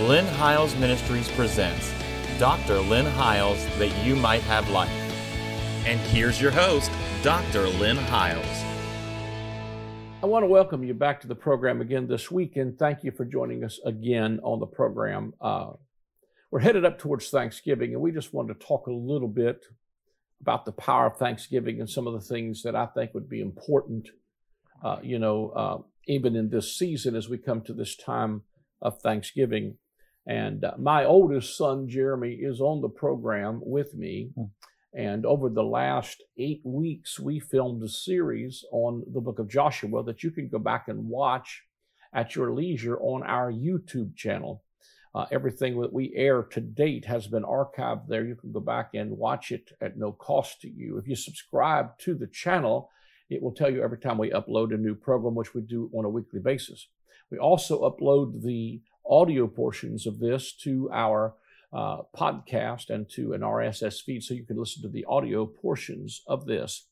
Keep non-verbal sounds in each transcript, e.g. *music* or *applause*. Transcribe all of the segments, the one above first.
Lynn Hiles Ministries presents Dr. Lynn Hiles That You Might Have Life. And here's your host, Dr. Lynn Hiles. I want to welcome you back to the program again this week and thank you for joining us again on the program. Uh, we're headed up towards Thanksgiving and we just wanted to talk a little bit about the power of Thanksgiving and some of the things that I think would be important, uh, you know, uh, even in this season as we come to this time of Thanksgiving. And uh, my oldest son, Jeremy, is on the program with me. Hmm. And over the last eight weeks, we filmed a series on the book of Joshua that you can go back and watch at your leisure on our YouTube channel. Uh, everything that we air to date has been archived there. You can go back and watch it at no cost to you. If you subscribe to the channel, it will tell you every time we upload a new program, which we do on a weekly basis. We also upload the audio portions of this to our uh, podcast and to an RSS feed so you can listen to the audio portions of this.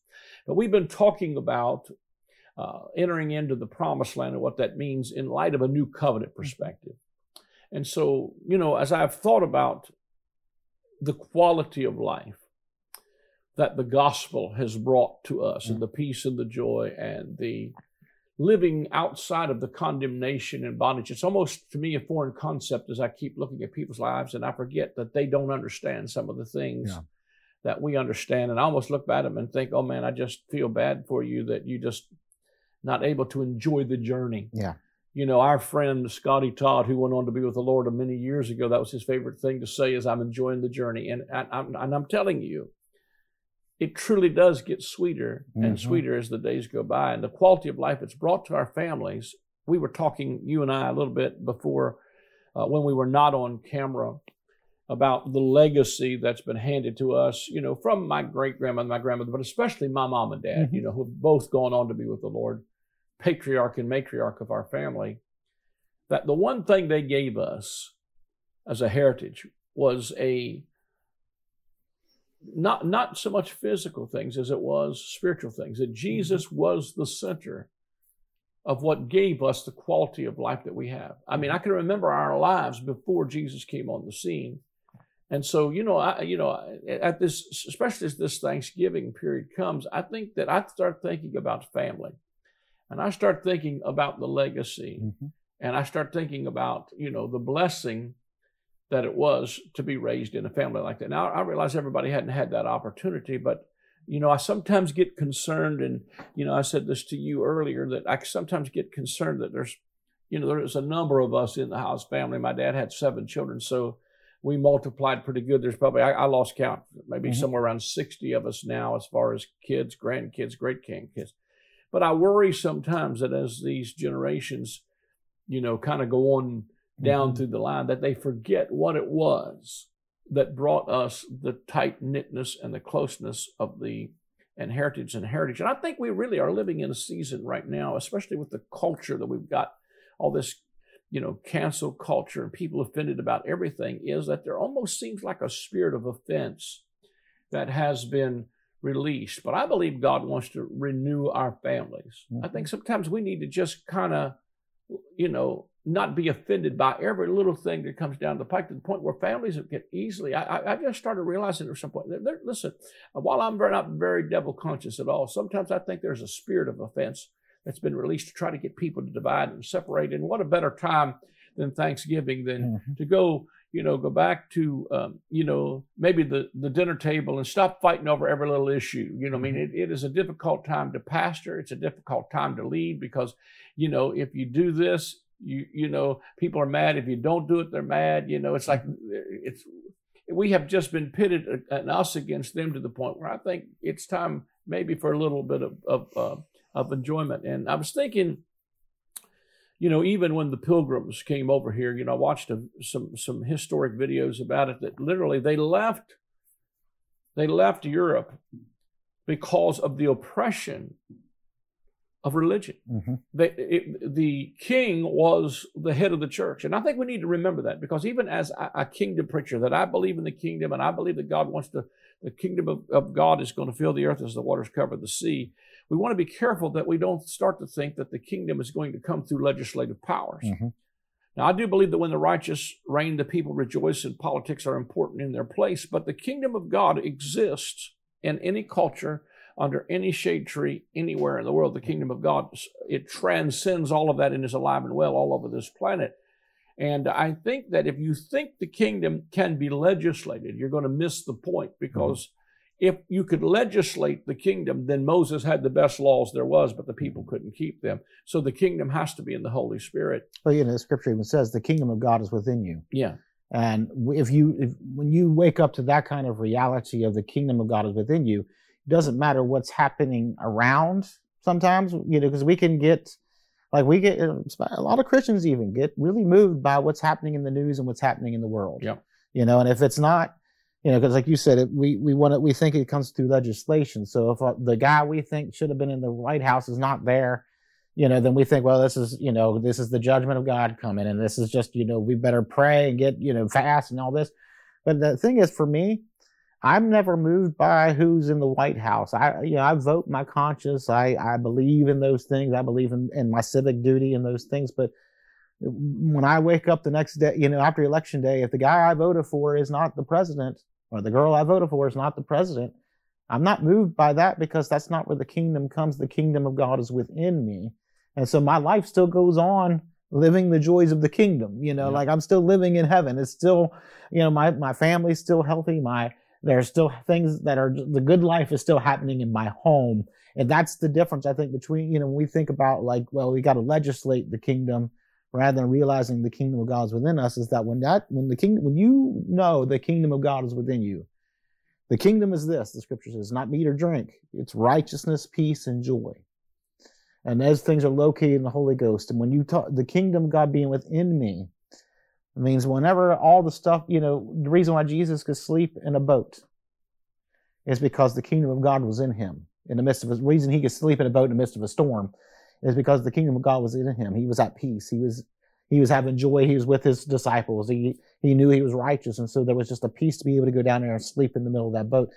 But we've been talking about uh, entering into the promised land and what that means in light of a new covenant perspective. And so, you know, as I've thought about the quality of life that the gospel has brought to us and the peace and the joy and the living outside of the condemnation and bondage. It's almost to me a foreign concept as I keep looking at people's lives and I forget that they don't understand some of the things yeah. that we understand. And I almost look at them and think, oh man, I just feel bad for you that you just not able to enjoy the journey. Yeah. You know, our friend Scotty Todd, who went on to be with the Lord many years ago, that was his favorite thing to say is, I'm enjoying the journey. And, I, I'm, and I'm telling you, it truly does get sweeter and mm-hmm. sweeter as the days go by. And the quality of life it's brought to our families. We were talking, you and I, a little bit before uh, when we were not on camera about the legacy that's been handed to us, you know, from my great grandmother, my grandmother, but especially my mom and dad, mm-hmm. you know, who've both gone on to be with the Lord, patriarch and matriarch of our family. That the one thing they gave us as a heritage was a not not so much physical things as it was spiritual things that jesus mm-hmm. was the center of what gave us the quality of life that we have. I mean i can remember our lives before jesus came on the scene. And so you know i you know at this especially as this thanksgiving period comes i think that i start thinking about family. And i start thinking about the legacy. Mm-hmm. and i start thinking about you know the blessing that it was to be raised in a family like that. Now, I realize everybody hadn't had that opportunity, but you know, I sometimes get concerned, and you know, I said this to you earlier that I sometimes get concerned that there's, you know, there's a number of us in the house family. My dad had seven children, so we multiplied pretty good. There's probably I, I lost count, maybe mm-hmm. somewhere around sixty of us now, as far as kids, grandkids, great grandkids. But I worry sometimes that as these generations, you know, kind of go on down through the line that they forget what it was that brought us the tight knitness and the closeness of the and heritage and heritage. And I think we really are living in a season right now, especially with the culture that we've got, all this, you know, cancel culture and people offended about everything, is that there almost seems like a spirit of offense that has been released. But I believe God wants to renew our families. Mm-hmm. I think sometimes we need to just kind of, you know, not be offended by every little thing that comes down the pike to the point where families get easily. I, I just started realizing at some point. They're, listen, while I'm very, not very devil conscious at all, sometimes I think there's a spirit of offense that's been released to try to get people to divide and separate. And what a better time than Thanksgiving than mm-hmm. to go, you know, go back to, um, you know, maybe the, the dinner table and stop fighting over every little issue. You know, I mean, mm-hmm. it, it is a difficult time to pastor. It's a difficult time to lead because, you know, if you do this, you you know people are mad if you don't do it they're mad you know it's like it's we have just been pitted and us against them to the point where i think it's time maybe for a little bit of of, uh, of enjoyment. And i was thinking you know even when the pilgrims came over here you know i watched a, some some historic videos about it that literally they left they left europe because of the oppression of religion. Mm-hmm. The, it, the king was the head of the church. And I think we need to remember that because even as a, a, kingdom preacher, that I believe in the kingdom and I believe that God wants to, the kingdom of, of God is going to fill the earth as the waters cover the sea. We want to be careful that we don't start to think that the kingdom is going to come through legislative powers. Mm-hmm. Now, I do believe that when the righteous reign, the people rejoice, and politics are important in their place. But the kingdom of God exists in any culture, under any shade tree, anywhere in the world. The kingdom of God it transcends all of that and is alive and well all over this planet. And I think that if you think the kingdom can be legislated, you're going to miss the point because mm-hmm. if you could legislate the kingdom, then Moses had the best laws there was, but the people couldn't keep them. So the kingdom has to be in the Holy Spirit. Well, you know, the scripture even says the kingdom of God is within you. Yeah. And if you, if, when you wake up to that kind of reality of the kingdom of God is within you, doesn't matter what's happening around sometimes, you know, because we can get like we get a lot of Christians even get really moved by what's happening in the news and what's happening in the world. Yeah. You know, and if it's not, you know, because like you said, it, we we want to we think it comes through legislation. So if uh, the guy we think should have been in the White House is not there, you know, then we think, well, this is you know, this is the judgment of God coming, and this is just you know, we better pray and get you know fast and all this. But the thing is, for me, I'm never moved by who's in the White House. I, you know, I vote my conscience. I, I believe in those things. I believe in, in my civic duty and those things. But when I wake up the next day, you know, after election day, if the guy I voted for is not the president or the girl I voted for is not the president, I'm not moved by that because that's not where the kingdom comes. The kingdom of God is within me. And so my life still goes on living the joys of the kingdom. You know, yeah. like I'm still living in heaven. It's still, you know, my, my family's still healthy. My, there's still things that are the good life is still happening in my home. And that's the difference, I think, between, you know, when we think about like, well, we got to legislate the kingdom rather than realizing the kingdom of God is within us, is that when that, when the kingdom, when you know the kingdom of God is within you, the kingdom is this, the scripture says, not meat or drink. It's righteousness, peace, and joy. And those things are located in the Holy Ghost. And when you talk, the kingdom of God being within me, it means whenever all the stuff, you know, the reason why Jesus could sleep in a boat is because the kingdom of God was in him. In the midst of the reason he could sleep in a boat in the midst of a storm is because the kingdom of God was in him. He was at peace. He was he was having joy. He was with his disciples. He he knew he was righteous, and so there was just a peace to be able to go down there and sleep in the middle of that boat.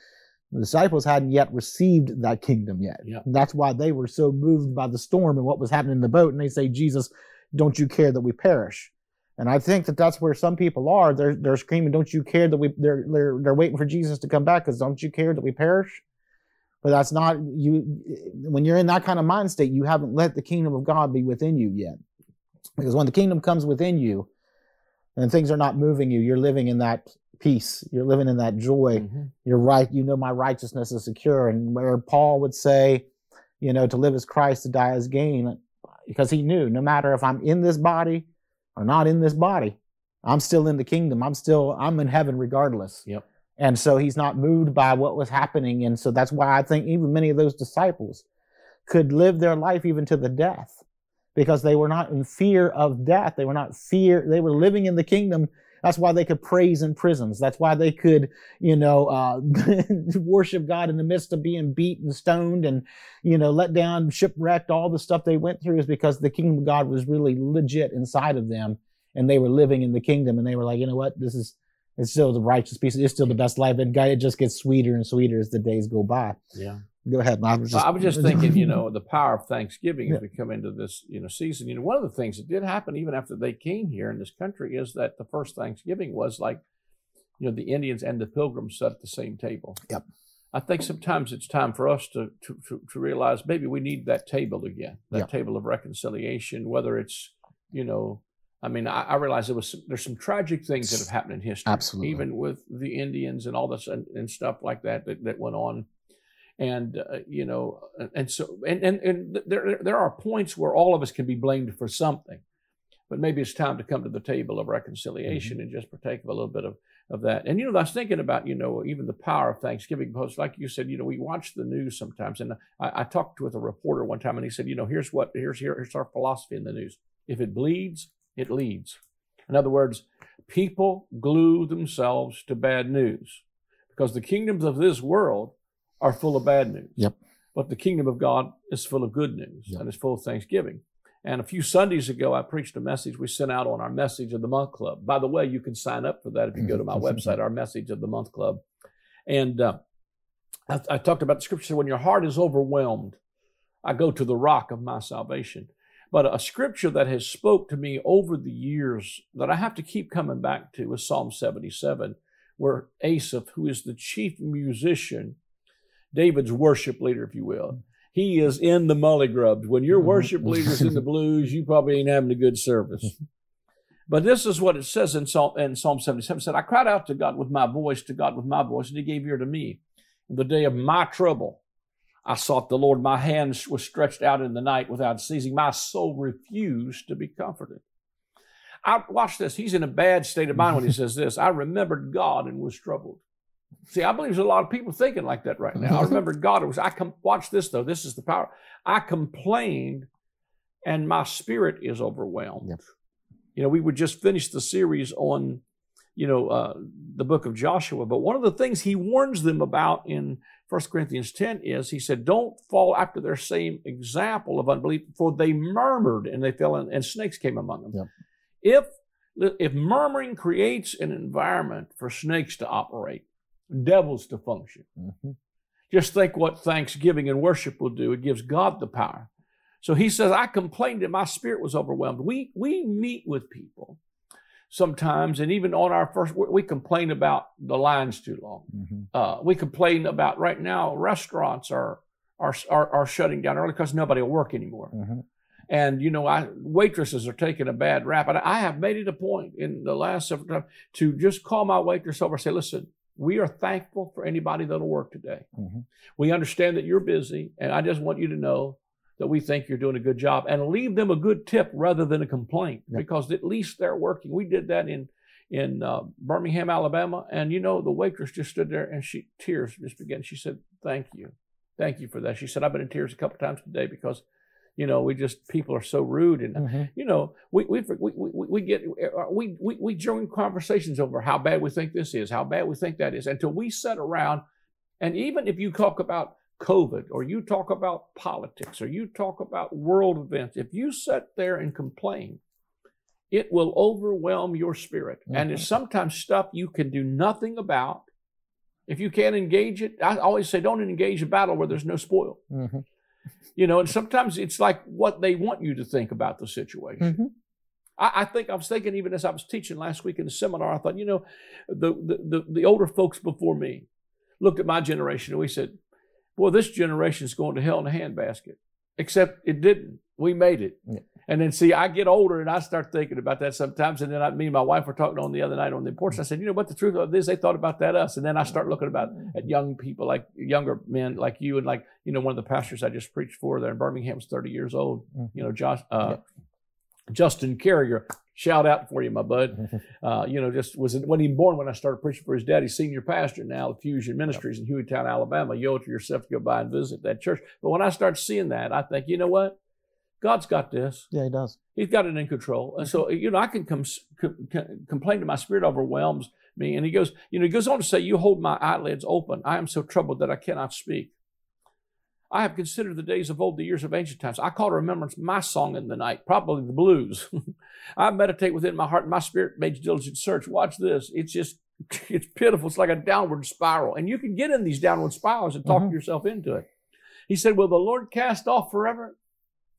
The disciples hadn't yet received that kingdom yet. Yeah. that's why they were so moved by the storm and what was happening in the boat. And they say, Jesus, don't you care that we perish? And I think that that's where some people are. They're they're screaming, "Don't you care that we?" They're they're they're waiting for Jesus to come back because don't you care that we perish? But that's not you. When you're in that kind of mind state, you haven't let the kingdom of God be within you yet. Because when the kingdom comes within you, and things are not moving you, you're living in that peace. You're living in that joy. Mm-hmm. You're right. You know my righteousness is secure. And where Paul would say, you know, to live as Christ, to die as gain, because he knew no matter if I'm in this body are not in this body. I'm still in the kingdom. I'm still, I'm in heaven regardless. Yep. And so he's not moved by what was happening. And so that's why I think even many of those disciples could live their life even to the death because they were not in fear of death. They were not fear. They were living in the kingdom. That's why they could praise in prisons. That's why they could, you know, uh, *laughs* worship God in the midst of being beaten, stoned, and, you know, let down, shipwrecked. All the stuff they went through is because the kingdom of God was really legit inside of them, and they were living in the kingdom, and they were like, you know what, this is it's still the righteous piece. It's still the best life, and God, it just gets sweeter and sweeter as the days go by. Yeah. Go ahead. I was just, I was just thinking, you *laughs* know, the power of Thanksgiving yeah. as we come into this, you know, season. You know, one of the things that did happen even after they came here in this country is that the first Thanksgiving was like, you know, the Indians and the Pilgrims sat at the same table. Yep. I think sometimes it's time for us to to, to, to realize maybe we need that table again, that yep. table of reconciliation. Whether it's, you know, I mean, I, I realize there was some, there's some tragic things that have happened in history, absolutely, even with the Indians and all this and, and stuff like that, that that went on and uh, you know and so and, and and there there are points where all of us can be blamed for something. But maybe it's time to come to the table of reconciliation mm-hmm. and just partake of a little bit of of that. And you know i was thinking about you know even the power of thanksgiving because like you said you know we watch the news sometimes. And i, I talked with a reporter one time and he said you know here's what here's here, here's our philosophy in the news. If it bleeds it leads. In other words people glue themselves to bad news. Because the kingdoms of this world are full of bad news. Yep. But the kingdom of God is full of good news yep. and it's full of thanksgiving. And a few Sundays ago, I preached a message we sent out on our Message of the Month Club. By the way, you can sign up for that if you go to my *laughs* website, our Message of the Month Club. And uh, I, I, talked about the scripture when your heart is overwhelmed, I go to the rock of my salvation. But a scripture that has spoke to me over the years that I have to keep coming back to is Psalm 77, where Asaph, who is the chief musician, David's worship leader, if you will, he is in the mully grubs. When your mm-hmm. worship leader's in the blues, you probably ain't having a good service. *laughs* But this is what it says in Psalm, in Psalm 77. It said, I cried out to God with my voice, to God with my voice, and he gave ear to me. In the day of my trouble, I sought the Lord. My hands was stretched out in the night without ceasing. My soul refused to be comforted. I, watch this. He's in a bad state of mind when he *laughs* says this. I remembered God and was troubled. See, I believe there's a lot of people thinking like that right now. I *laughs* remember God. Was I come watch this though. This is the power. I complained, and my spirit is overwhelmed. Yep. You know, we would just finish the series on, you know, uh, the book of Joshua. But one of the things he warns them about in 1 Corinthians 10 is he said, Don't fall after their same example of unbelief, for they murmured and they fell in, and snakes came among them. Yep. If if murmuring creates an environment for snakes to operate, devils to function, hmm just think what thanksgiving and worship will do. It gives God the power. So he says, I complained that my spirit was overwhelmed. We we meet with people sometimes, and even on our first, we complain about the lines too long. hmm Uh, we complain about right now restaurants are are are, are shutting down early because nobody will work anymore. hmm And you know, I waitresses are taking a bad rap. And I have made it a point in the last several times to just call my waitress over and say, listen, we are thankful for anybody that'll work today. hmm We understand that you're busy, and I just want you to know that we think you're doing a good job and leave them a good tip rather than a complaint Yeah. because at least they're working. We did that in in uh, Birmingham, Alabama, and you know the waitress just stood there and she tears just began. She said, "Thank you, thank you for that." She said, "I've been in tears a couple times today because, you know, we just people are so rude and." hmm You know, we we, we, we, we get we, we we join conversations over how bad we think this is, how bad we think that is, until we sit around, and even if you talk about COVID or you talk about politics or you talk about world events, if you sit there and complain, it will overwhelm your spirit. And it's sometimes stuff you can do nothing about. If you can't engage it, I always say don't engage a battle where there's no spoil. hmm You know, and sometimes it's like what they want you to think about the situation. hmm I, I think I was thinking even as I was teaching last week in the seminar, I thought, you know, the, the the the older folks before me looked at my generation and we said, "Boy, this generation's going to hell in a handbasket." Except it didn't. We made it. Yeah. And then see, I get older and I start thinking about that sometimes. And then I, me and my wife were talking on the other night on the porch. I said, you know what? The truth of this, they thought about that us. And then I start looking about at young people like younger men like you and like you know one of the pastors I just preached for there in Birmingham was 30 years old. You know, Josh, uh, Justin Carrier. Shout out for you, my bud. *laughs* Uh, you know, just was when he born when I started preaching for his dad. He's senior pastor now at Fusion Ministries in Hueytown, Alabama. You owe it to yourself to go by and visit that church. But when I start seeing that, I think, you know what? God's got this. Yeah, he does. He's got it in control. And so, you know, I can com- com- com- complain to my spirit overwhelms me. And he goes, you know, he goes on to say, You hold my eyelids open. I am so troubled that I cannot speak. I have considered the days of old, the years of ancient times. I call to remembrance my song in the night, probably the blues. *laughs* I meditate within my heart, and my spirit makes diligent search. Watch this. It's just, *laughs* it's pitiful. It's like a downward spiral. And you can get in these downward spirals and talk Mhm. yourself into it. He said, Will the Lord cast off forever?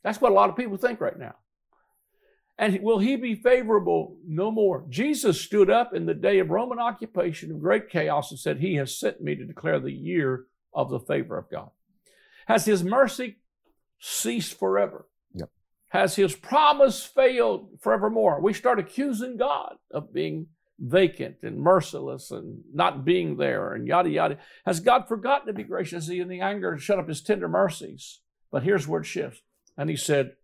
That's what a lot of people think right now. And will he be favorable? No more. Jesus stood up in the day of Roman occupation of great chaos and said, He has sent me to declare the year of the favor of God. Has his mercy ceased forever? Yep. Has his promise failed forevermore? We start accusing God of being vacant and merciless and not being there and yada yada. Has God forgotten to be gracious? In the anger shut up his tender mercies? But here's where it shifts. And he said,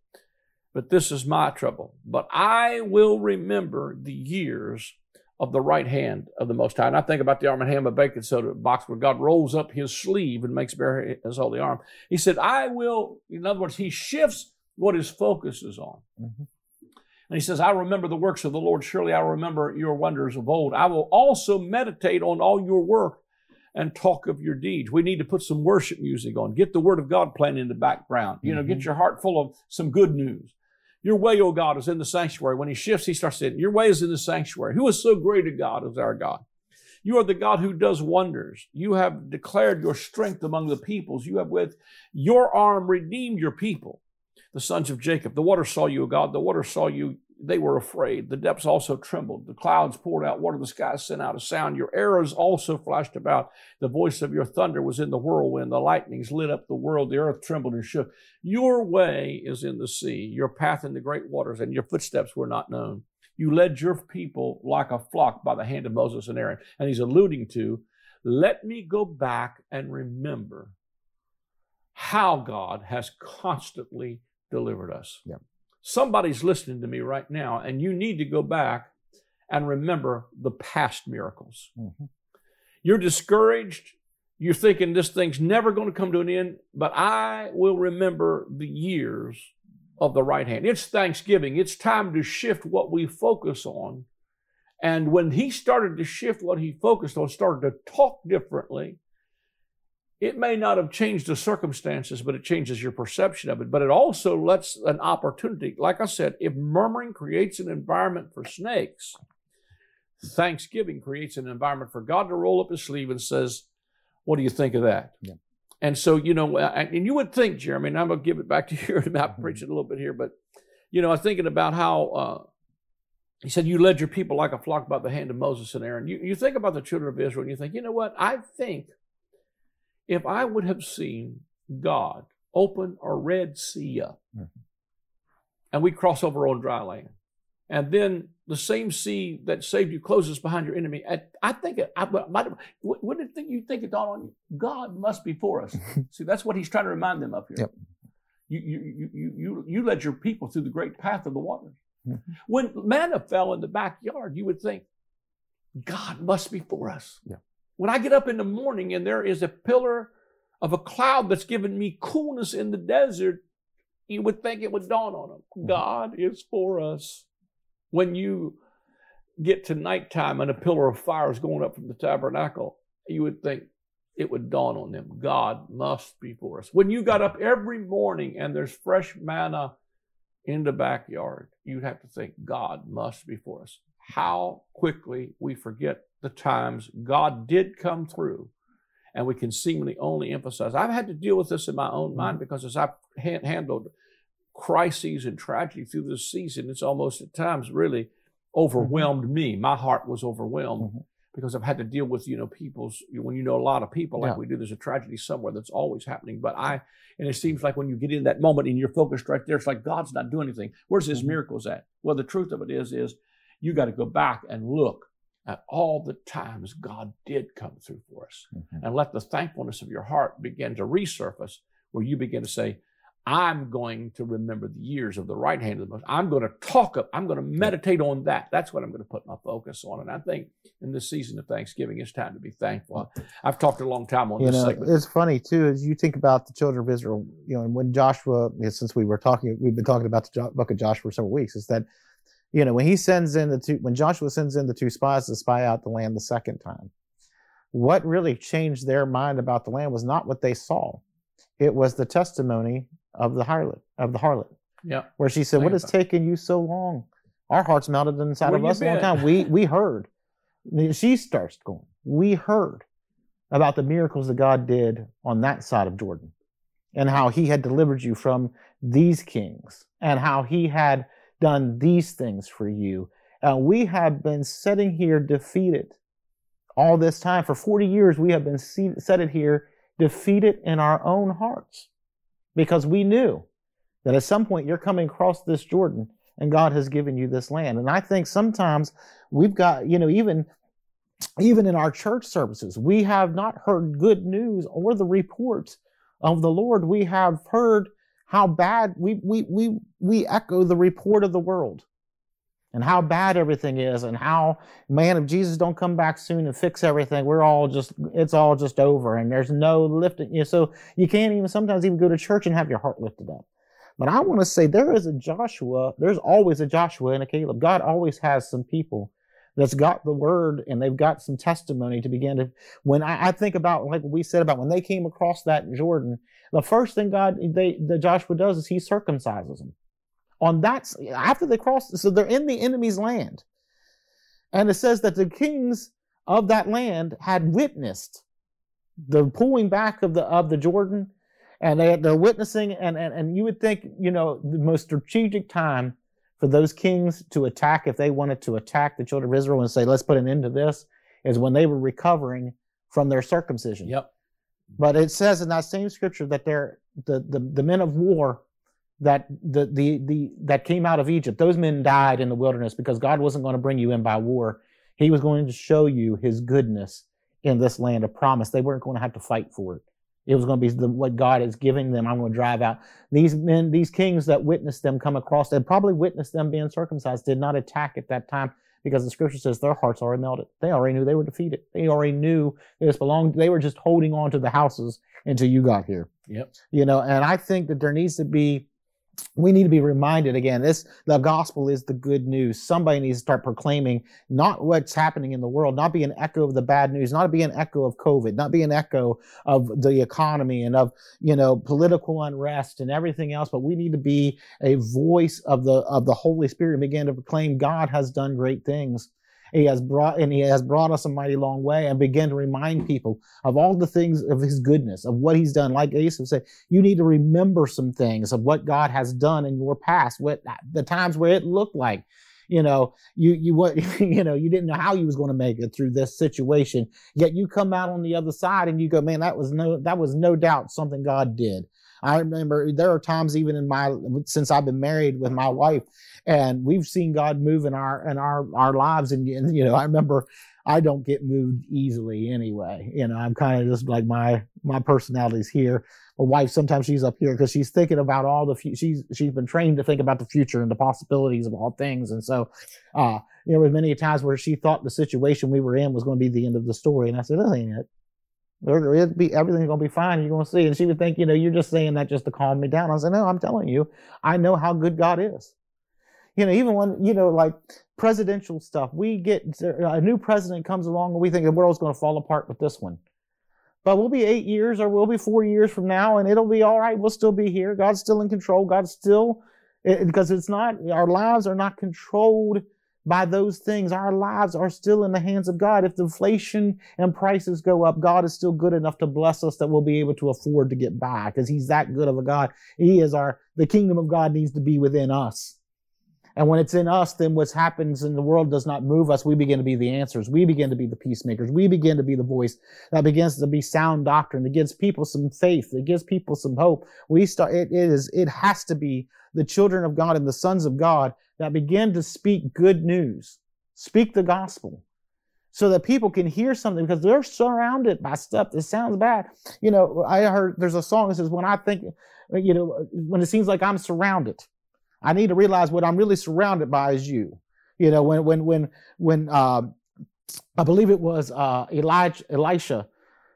But this is my trouble. But I will remember the years of the right hand of the Most High. And I think about the Arm and Hammer Baking soda box where God rolls up his sleeve and makes bare his holy arm. He said, I will, in other words, he shifts what his focus is on. Mhm. And he says, I remember the works of the Lord. Surely I remember your wonders of old. I will also meditate on all your work and talk of your deeds. We need to put some worship music on. Get the word of God playing in the background. You know, get Mhm. your heart full of some good news. Your way, O God, is in the sanctuary. When he shifts, he starts saying, Your way is in the sanctuary. Who is so great a God as our God? You are the God who does wonders. You have declared your strength among the peoples. You have with your arm redeemed your people. the sons of Jacob. The waters saw you, O God. The waters saw you. They were afraid. The depths also trembled. The clouds poured out water. The skies sent out a sound. Your arrows also flashed about. The voice of your thunder was in the whirlwind. The lightnings lit up the world. The earth trembled and shook. Your way is in the sea, your path in the great waters, and your footsteps were not known. You led your people like a flock by the hand of Moses and Aaron. And he's alluding to, let me go back and remember how God has constantly delivered us. Yeah. Somebody's listening to me right now, and you need to go back and remember the past miracles. Mhm. You're discouraged. You're thinking this thing's never going to come to an end, but I will remember the years of the right hand. It's Thanksgiving. It's time to shift what we focus on. And when he started to shift what he focused on, started to talk differently, it may not have changed the circumstances, but it changes your perception of it. But it also lets an opportunity. Like I said, if murmuring creates an environment for snakes, Thanksgiving creates an environment for God to roll up his sleeve and says, What do you think of that? Yeah. And so, you know, and you would think, Jeremy, and I'm going to give it back to *laughs* you and I'm preaching a little bit here, but, you know, I'm thinking about how uh, he said, You led your people like a flock by the hand of Moses and Aaron. You, you think about the children of Israel and you think, you know what? I think if I would have seen God open a Red Sea up Mhm. and we cross over on dry land, and then the same sea that saved you closes behind your enemy, I, think it, I might have, wouldn't it think you think it dawned on you? God must be for us. *laughs* See, that's what he's trying to remind them of here. Yep. You, you, you, you, you, led your people through the great path of the waters. Mhm. When manna fell in the backyard, you would think, God must be for us. Yeah. When I get up in the morning and there is a pillar of a cloud that's giving me coolness in the desert, you would think it would dawn on them. Mhm. God is for us. When you get to nighttime and a pillar of fire is going up from the tabernacle, you would think it would dawn on them. God must be for us. When you got up every morning and there's fresh manna in the backyard, you'd have to think, God must be for us. How quickly we forget the times God did come through, and we can seemingly only emphasize. I've had to deal with this in my own mind because as I've han- handled crises and tragedy through this season, it's almost at times really overwhelmed me. My heart was overwhelmed Mhm. because I've had to deal with, you know, people's, when you know a lot of people like Yeah. we do, there's a tragedy somewhere that's always happening. But I, and it seems like when you get in that moment and you're focused right there, it's like God's not doing anything. Where's his Mhm. miracles at? Well, the truth of it is, is you got to go back and look at all the times God did come through for us Mhm. and let the thankfulness of your heart begin to resurface where you begin to say, I'm going to remember the years of the right hand of the most. I'm going to talk up. I'm going to meditate on that. That's what I'm going to put my focus on. And I think in this season of Thanksgiving, it's time to be thankful. I've talked a long time on you this know, segment. it's funny too, as you think about the children of Israel, you know, and when Joshua, since we were talking, we've been talking about the book of Joshua for several weeks, is that, you know, when he sends in the two, when Joshua sends in the two spies to spy out the land the second time, what really changed their mind about the land was not what they saw. It was the testimony of the harlot, of the harlot, Yeah. where she said, What has taken you so long? Our hearts melted inside Where of us a long time. We we heard. She starts going, We heard about the miracles that God did on that side of Jordan and how he had delivered you from these kings and how he had done these things for you. And we have been sitting here defeated all this time. For 40 years, we have been sitting here defeated in our own hearts because we knew that at some point you're coming across this Jordan and God has given you this land. And I think sometimes we've got, you know, even even in our church services, we have not heard good news or the reports of the Lord. We have heard how bad we we we we echo the report of the world and how bad everything is and how man if jesus don't come back soon and fix everything we're all just it's all just over and there's no lifting you know, so you can't even sometimes even go to church and have your heart lifted up. But i want to say there is a joshua there's always a joshua and a caleb. God always has some people that's got the word and they've got some testimony to begin to when i, I think about like we said about when they came across that jordan the first thing god they the joshua does is he circumcises them. On that after they cross so they're in the enemy's land. And it says that the kings of that land had witnessed the pulling back of the of the jordan and they, they're witnessing, and, and, and you would think, you know, the most strategic time for those kings to attack, if they wanted to attack the children of Israel and say, let's put an end to this, is when they were recovering from their circumcision. Yep. But it says in that same scripture that they're, the, the, the men of war that the, the, the, that came out of Egypt, those men died in the wilderness because God wasn't going to bring you in by war. He was going to show you his goodness in this land of promise. They weren't going to have to fight for it. It was going to be the, what God is giving them. I'm going to drive out these men, these kings that witnessed them come across and probably witnessed them being circumcised did not attack at that time because the scripture says their hearts already melted. They already knew they were defeated. They already knew this belonged. They were just holding on to the houses until you got here. Yep. You know, and I think that there needs to be we need to be reminded again this the gospel is the good news. Somebody needs to start proclaiming not what's happening in the world not be an echo of the bad news not be an echo of covid not be an echo of the economy and of you know political unrest and everything else but we need to be a voice of the of the holy spirit and begin to proclaim god has done great things he has brought, and he has brought us a mighty long way and begin to remind people of all the things of his goodness, of what he's done. Like Asaph said, you need to remember some things of what God has done in your past, what the times where it looked like you know you you what *laughs* you know you didn't know how you was going to make it through this situation yet you come out on the other side and you go man that was no that was no doubt something god did i remember there are times even in my since i've been married with my wife and we've seen God move in our in our our lives. And, and you know, I remember I don't get moved easily anyway. You know, I'm kind of just like my my personality's here. My wife sometimes she's up here because she's thinking about all the fu- she's she's been trained to think about the future and the possibilities of all things. And so, uh, there was many times where she thought the situation we were in was going to be the end of the story, and I said, "This ain't it." It'll be everything's gonna be fine. You're gonna see. And she would think, you know, you're just saying that just to calm me down. I said, no, I'm telling you, I know how good God is you know, even when, you know, like presidential stuff, we get a new president comes along and we think the world's going to fall apart with this one. But we'll be eight years or we'll be four years from now and it'll be all right. We'll still be here. God's still in control. God's still, because it's not, our lives are not controlled by those things. Our lives are still in the hands of God. If inflation and prices go up, God is still good enough to bless us that we'll be able to afford to get by because He's that good of a God. He is our, the kingdom of God needs to be within us. And when it's in us, then what happens in the world does not move us. We begin to be the answers. We begin to be the peacemakers. We begin to be the voice that begins to be sound doctrine. That gives people some faith. That gives people some hope. We start, it, it is, it has to be the children of God and the sons of God that begin to speak good news, speak the gospel so that people can hear something because they're surrounded by stuff that sounds bad. You know, I heard there's a song that says, when I think, you know, when it seems like I'm surrounded, I need to realize what I'm really surrounded by is you. You know, when when when when uh, I believe it was uh, Elijah Elisha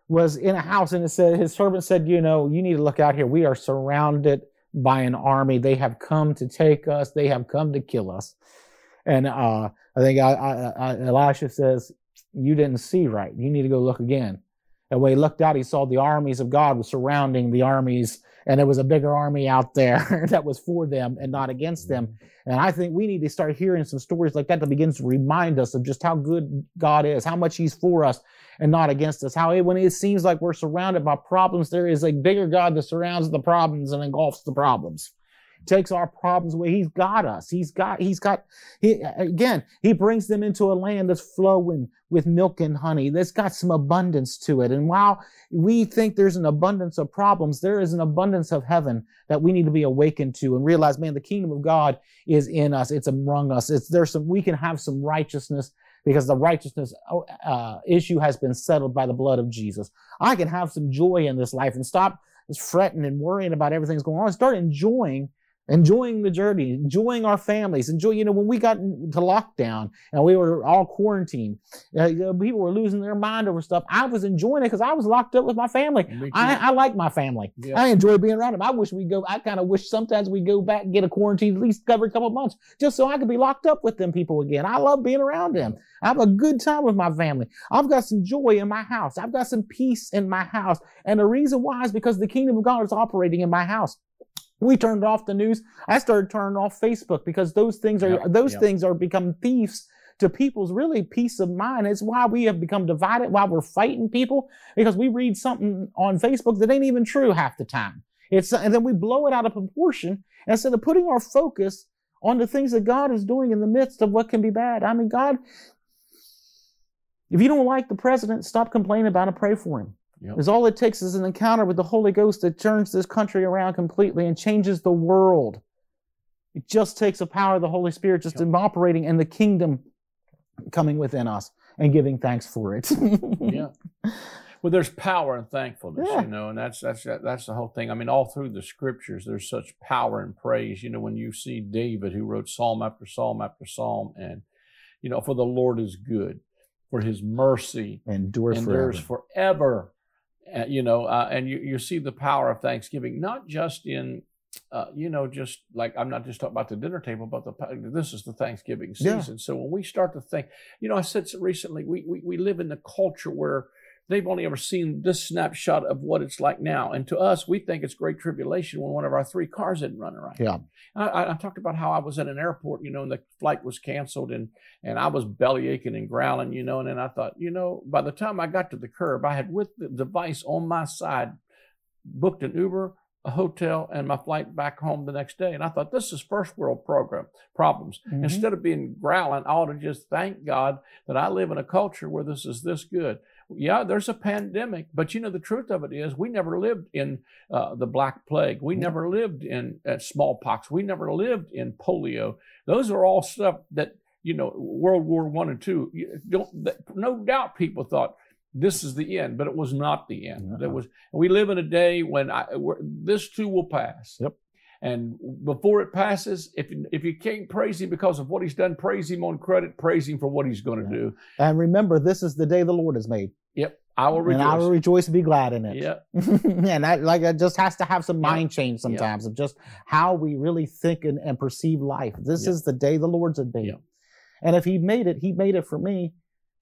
was in a house and it said his servant said, you know, you need to look out here. We are surrounded by an army. They have come to take us. They have come to kill us. And uh, I think I, I, I, Elisha says, you didn't see right. You need to go look again. And when he looked out, he saw the armies of God surrounding the armies and there was a bigger army out there *laughs* that was for them and not against them. Mm-hmm. And I think we need to start hearing some stories like that that begins to remind us of just how good God is, how much He's for us and not against us. How when it seems like we're surrounded by problems, there is a bigger God that surrounds the problems and engulfs the problems takes our problems away. He's got us. He's got, he's got, he, again, he brings them into a land that's flowing with milk and honey. That's got some abundance to it. And while we think there's an abundance of problems, there is an abundance of heaven that we need to be awakened to and realize, man, the kingdom of God is in us. It's among us. It's there's some, we can have some righteousness because the righteousness uh, issue has been settled by the blood of Jesus. I can have some joy in this life and stop fretting and worrying about everything's going on. Start enjoying enjoying the journey, enjoying our families, enjoy, you know, when we got to lockdown and we were all quarantined, uh, people were losing their mind over stuff. I was enjoying it because I was locked up with my family. I, I, like my family. Yeah. I enjoy being around them. I wish we go, I kind of wish sometimes we go back and get a quarantine at least every couple of months just so I could be locked up with them people again. I love being around them. I have a good time with my family. I've got some joy in my house. I've got some peace in my house. And the reason why is because the kingdom of God is operating in my house. We turned off the news. I started turning off Facebook because those things are, yep, those yep. things are become thieves to people's really peace of mind. It's why we have become divided, why we're fighting people, because we read something on Facebook that ain't even true half the time. It's and then we blow it out of proportion instead of putting our focus on the things that God is doing in the midst of what can be bad. I mean, God, if you don't like the president, stop complaining about him, pray for him. Yep. Because all it takes is an encounter with the Holy Ghost that turns this country around completely and changes the world. It just takes the power of the Holy Spirit just Yep. operating and the kingdom coming within us and giving thanks for it. *laughs* yeah. Well, there's power and thankfulness, Yeah. you know, and that's that's that's the whole thing. I mean, all through the scriptures, there's such power and praise. You know, when you see David, who wrote Psalm after Psalm after Psalm, and you know, for the Lord is good, for His mercy Endures endures forever. forever. Uh, you know, uh, and you, you see the power of Thanksgiving, not just in, uh, you know, just like I'm not just talking about the dinner table, but the this is the Thanksgiving Yeah. season. So when we start to think, you know, I said recently, we, we we live in the culture where they've only ever seen this snapshot of what it's like now, and to us, we think it's great tribulation when one of our three cars isn't running right. Yeah. I, I- talked about how I was at an airport, you know, and the flight was canceled, and and I was belly aching and growling, you know, and then I thought, you know, by the time I got to the curb, I had with the device on my side, booked an Uber, a hotel, and my flight back home the next day. And I thought, this is first world program problems. Mhm. Instead of being growling, I ought to just thank God that I live in a culture where this is this good. Yeah, there's a pandemic, but you know the truth of it is we never lived in uh, the Black Plague. We never lived in uh, smallpox. We never lived in polio. Those are all stuff that you know World War One and Two. Don't that, no doubt people thought this is the end, but it was not the end. There was. We live in a day when I, this too will pass. Yep. And before it passes, if if you can't praise him because of what he's done, praise him on credit. Praise him for what he's going to Yeah. do. And remember, this is the day the Lord has made. Yep, I will rejoice. And I will rejoice and be glad in it. Yep. *laughs* and that like it just has to have some mind change sometimes of just how we really think and, and perceive life. This Yeah. is the day the Lord's has made. Yeah. And if he made it, he made it for me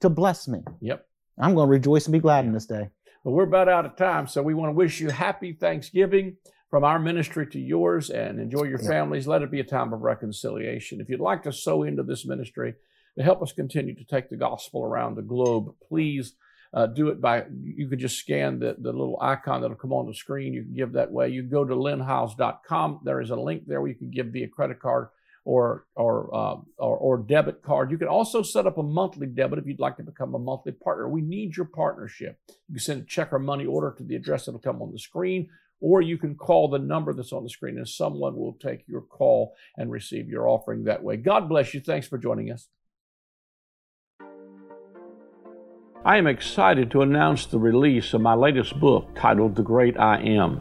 to bless me. Yep. I'm going to rejoice and be glad in this day. But we're about out of time, so we want to wish you happy Thanksgiving from our ministry to yours and enjoy your families. Let it be a time of reconciliation. If you'd like to sow into this ministry to help us continue to take the gospel around the globe, please uh, do it by, you can just scan the, the little icon that'll come on the screen. You can give that way. You can go to lynnhiles.com. There is a link there where you can give via credit card or or, uh, or or debit card. You can also set up a monthly debit if you'd like to become a monthly partner. We need your partnership. You can send a check or money order to the address that'll come on the screen, or you can call the number that's on the screen, and someone will take your call and receive your offering that way. God bless you. Thanks for joining us. I am excited to announce the release of my latest book titled The Great I Am.